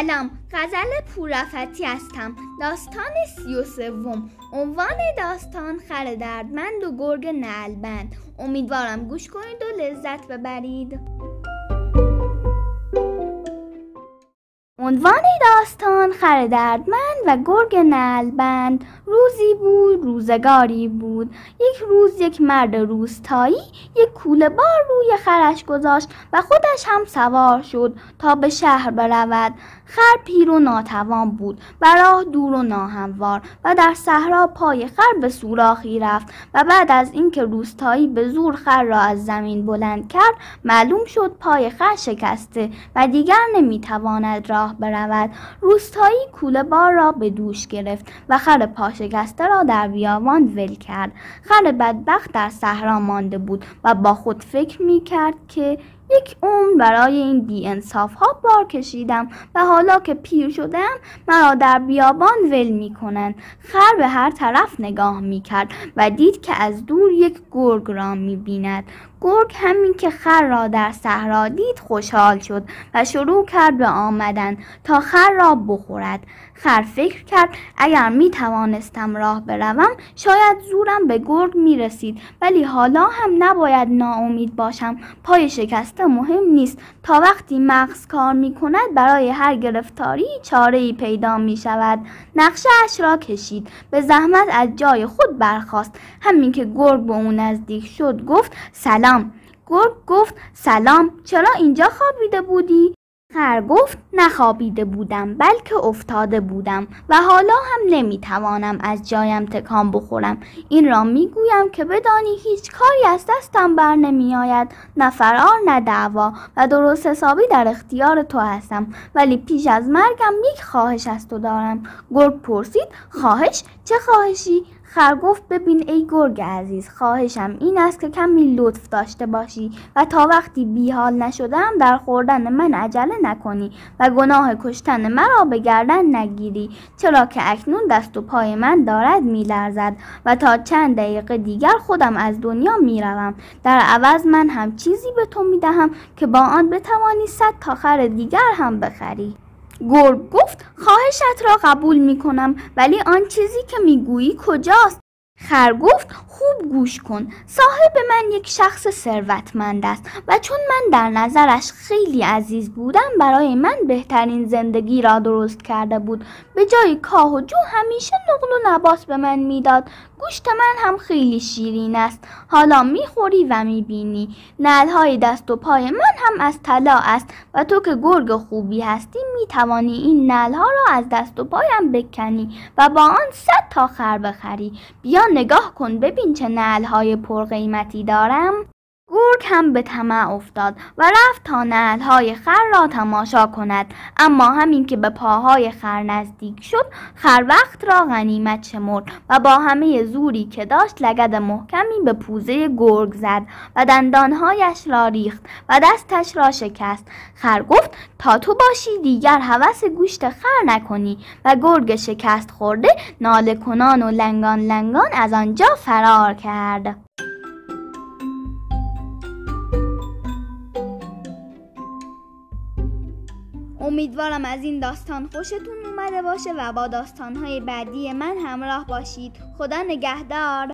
سلام. غزل پورافتی هستم. داستان سی و سوم. عنوان داستان خر دردمند و گرگ نلبند امیدوارم گوش کنید و لذت ببرید. عنوان داستان خر دردمند و گرگ نلبند روزی بود روزگاری بود. یک روز یک مرد روستایی یک کوله بار روی خرش گذاشت و خودش هم سوار شد تا به شهر برود. خر پیر و ناتوان بود و راه دور و ناهموار و در صحرا پای خر به سوراخی رفت و بعد از اینکه روستایی به زور خر را از زمین بلند کرد معلوم شد پای خر شکسته و دیگر نمی‌تواند راه برود. روستایی کوله بار را به دوش گرفت و خر پا شکسته را در بیابان ول کرد. خر بدبخت در صحرا مانده بود و با خود فکر می کرد که یک عمر برای این بی انصاف ها بار کشیدم و حالا که پیر شدم مرا در بیابان ول می کنند خر به هر طرف نگاه می کرد و دید که از دور یک گرگ را می بیند گرگ همین که خر را در صحرا دید خوشحال شد و شروع کرد به آمدن تا خر را بخورد. خر فکر کرد اگر می توانستم راه بروم شاید زورم به گرگ می رسید ولی حالا هم نباید ناامید باشم. پای شکسته مهم نیست. تا وقتی مغز کار می کند برای هر گرفتاری چاره ای پیدا می شود نقشه اش را کشید. به زحمت از جای خود برخاست. همین که گرگ به او نزدیک شد گفت سلام سلام. گرگ گفت سلام. چرا اینجا خوابیده بودی؟ خر گفت نخوابیده بودم بلکه افتاده بودم و حالا هم نمی‌توانم از جایم تکان بخورم. این را می‌گویم که بدانی هیچ کاری از دستم بر نمیآید نه فرار نه دعوا و درست حسابی در اختیار تو هستم. ولی پیش از مرگم یک خواهش از تو دارم. گرگ پرسید خواهش؟ چه خواهشی؟ خر گفت ببین ای گرگ عزیز خواهشم این است که کمی لطف داشته باشی و تا وقتی بیحال نشدم در خوردن من عجله نکنی و گناه کشتن مرا به گردن نگیری چرا که اکنون دست و پای من دارد میلرزد و تا چند دقیقه دیگر خودم از دنیا می‌روم. در عوض من هم چیزی به تو می‌دهم که با آن بتوانی صد تا خر دیگر هم بخری. گرگ گفت خواهشت را قبول می کنم ولی آن چیزی که می گویی کجاست؟ خر گفت خوب گوش کن صاحب من یک شخص ثروتمند است و چون من در نظرش خیلی عزیز بودم برای من بهترین زندگی را درست کرده بود به جای کاه و جو همیشه نقل و نباس به من می‌داد گوشت من هم خیلی شیرین است. حالا می‌خوری و می‌بینی. نلهای دست و پای من هم از طلا است و تو که گرگ خوبی هستی می‌توانی این نلها را از دست و پایم بکنی و با آن صد تا خر بخری. بیا نگاه کن ببین چه نلهای پرقیمتی دارم. گرگ هم به طمع افتاد و رفت تا نعلهای خر را تماشا کند. اما همین که به پاهای خر نزدیک شد خر وقت را غنیمت شمرد و با همه زوری که داشت لگد محکمی به پوزه گرگ زد و دندانهایش را ریخت و دستش را شکست. خر گفت تا تو باشی دیگر هوس گوشت خر نکنی. و گرگ شکست خورده ناله کنان و لنگان لنگان از آنجا فرار کرد. امیدوارم از این داستان خوشتون اومده باشه و با داستانهای بعدی من همراه باشید. خدا نگهدار.